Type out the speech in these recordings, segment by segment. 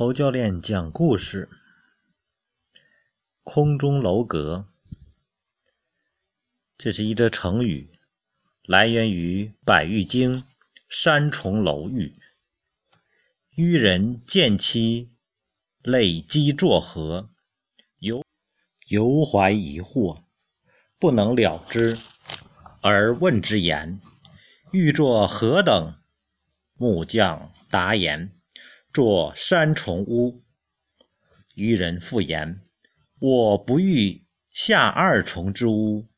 侯教练讲故事：空中楼阁。这是一则成语，来源于《百喻经》“山重楼玉”。愚人见其累积作何，犹犹怀疑惑，不能了之，而问之言：“欲作何等？”木匠答言。作三重屋，渔人复言：“我不欲下二重之屋，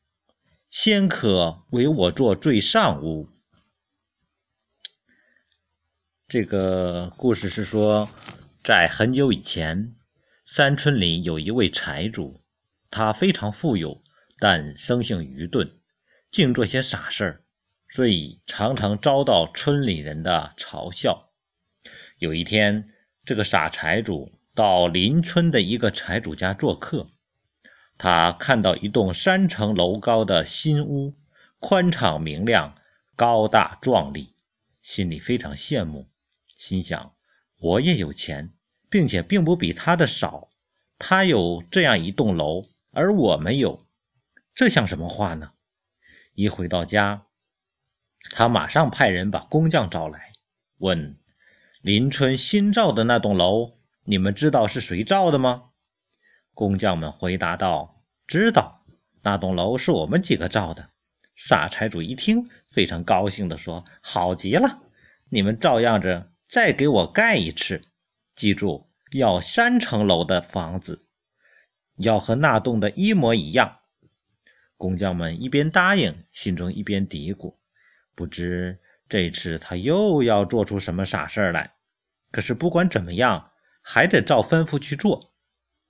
先可为我做最上屋。”这个故事是说，在很久以前，山村里有一位财主，他非常富有，但生性愚钝，净做些傻事儿，所以常常遭到村里人的嘲笑。有一天，这个傻财主到邻村的一个财主家做客，他看到一栋三层楼高的新屋，宽敞明亮，高大壮丽，心里非常羡慕，心想：我也有钱，并且并不比他的少。他有这样一栋楼，而我没有，这像什么话呢？一回到家，他马上派人把工匠找来，问。邻村新造的那栋楼，你们知道是谁造的吗？工匠们回答道：“知道，那栋楼是我们几个造的。”傻财主一听，非常高兴地说：“好极了，你们照样着再给我盖一次。记住，要三层楼的房子，要和那栋的一模一样。”工匠们一边答应，心中一边嘀咕：“不知。”这次他又要做出什么傻事儿来？可是不管怎么样，还得照吩咐去做。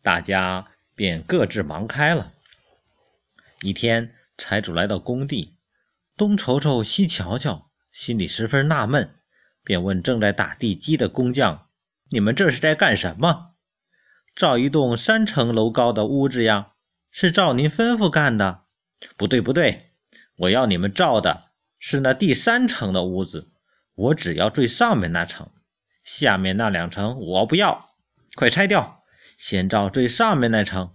大家便各自忙开了。一天，财主来到工地，东瞅瞅，西瞧瞧，心里十分纳闷，便问正在打地基的工匠：“你们这是在干什么？造一栋三层楼高的屋子呀？是照您吩咐干的？不对，不对，我要你们造的。”是那第三层的屋子，我只要最上面那层，下面那两层我不要，快拆掉，先造最上面那层。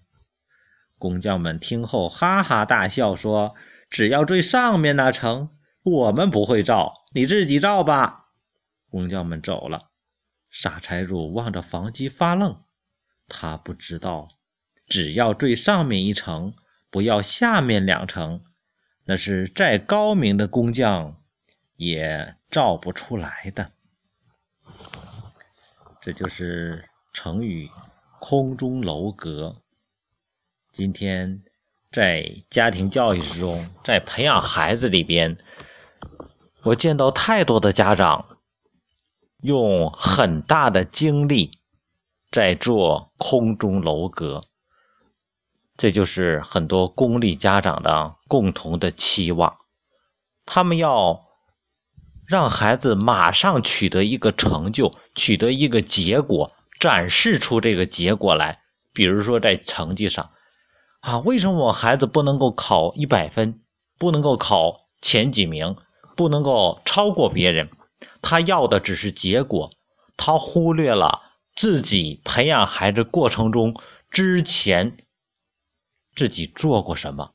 工匠们听后哈哈大笑，说：“只要最上面那层，我们不会造，你自己造吧。”工匠们走了，傻财主望着房基发愣，他不知道，只要最上面一层，不要下面两层。那是再高明的工匠也造不出来的。这就是成语“空中楼阁”。今天在家庭教育之中，在培养孩子里边，我见到太多的家长用很大的精力在做空中楼阁。这就是很多公立家长的共同的期望，他们要让孩子马上取得一个成就，取得一个结果，展示出这个结果来。比如说在成绩上，啊，为什么我孩子不能够考一百分，不能够考前几名，不能够超过别人？他要的只是结果，他忽略了自己培养孩子过程中之前。自己做过什么，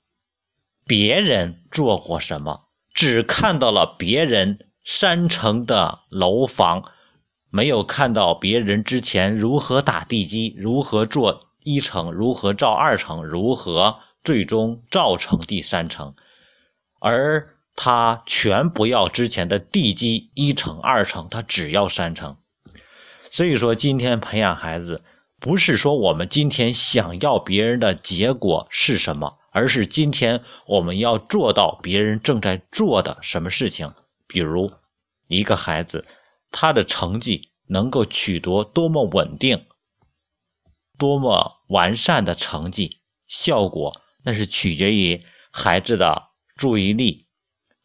别人做过什么，只看到了别人三层的楼房，没有看到别人之前如何打地基，如何做一层，如何造二层，如何最终造成第三层，而他全不要之前的地基一层、二层，他只要三层。所以说，今天培养孩子。不是说我们今天想要别人的结果是什么，而是今天我们要做到别人正在做的什么事情。比如，一个孩子他的成绩能够取得多么稳定、多么完善的成绩效果，那是取决于孩子的注意力、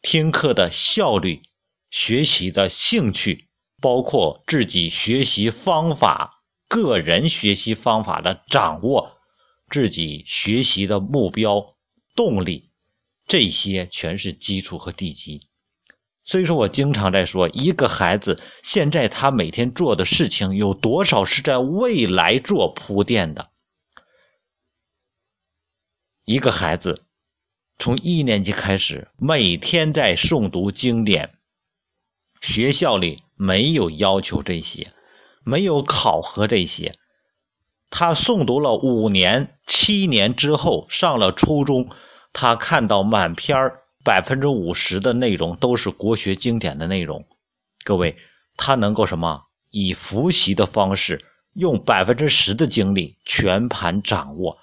听课的效率、学习的兴趣，包括自己学习方法。个人学习方法的掌握，自己学习的目标、动力，这些全是基础和地基。所以说我经常在说，一个孩子现在他每天做的事情有多少是在未来做铺垫的。一个孩子从一年级开始，每天在诵读经典，学校里没有要求这些，没有考核这些。他诵读了五年、七年之后，上了初中，他看到满篇百分之五十的内容都是国学经典的内容。各位，他能够什么？以复习的方式，用百分之十的精力全盘掌握。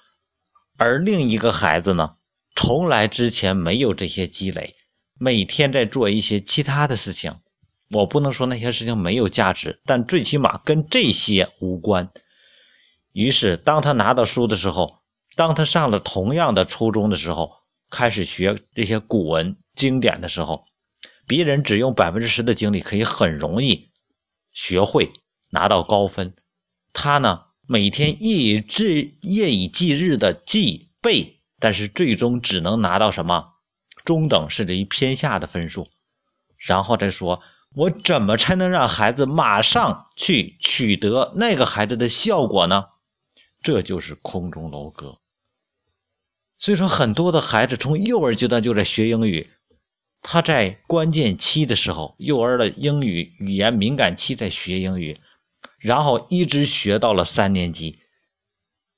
而另一个孩子呢，从来之前没有这些积累，每天在做一些其他的事情。我不能说那些事情没有价值，但最起码跟这些无关。于是，当他拿到书的时候，当他上了同样的初中的时候，开始学这些古文经典的时候，别人只用百分之十的精力可以很容易学会拿到高分，他呢每天夜以继夜以继日的记背，但是最终只能拿到什么中等甚至于偏下的分数，然后再说我怎么才能让孩子马上去取得那个孩子的效果呢？这就是空中楼阁。所以说，很多的孩子从幼儿阶段就在学英语，他在关键期的时候，幼儿的英语语言敏感期在学英语，然后一直学到了三年级。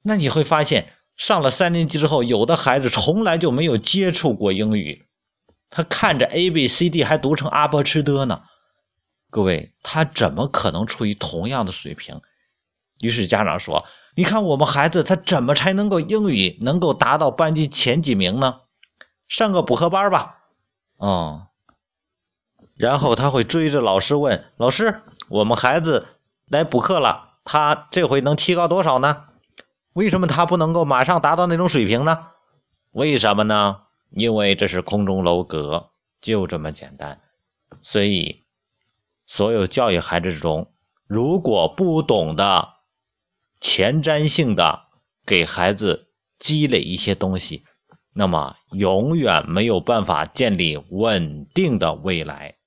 那你会发现，上了三年级之后，有的孩子从来就没有接触过英语，他看着 A B C D 还读成阿波吃的呢。各位，他怎么可能处于同样的水平？于是家长说。你看我们孩子他怎么才能够英语能够达到班级前几名呢？上个补课班吧，嗯，然后他会追着老师问老师：“我们孩子来补课了，他这回能提高多少呢？为什么他不能够马上达到那种水平呢？为什么呢？因为这是空中楼阁，就这么简单。所以，所有教育孩子中，如果不懂的。前瞻性的给孩子积累一些东西，那么永远没有办法建立稳定的未来。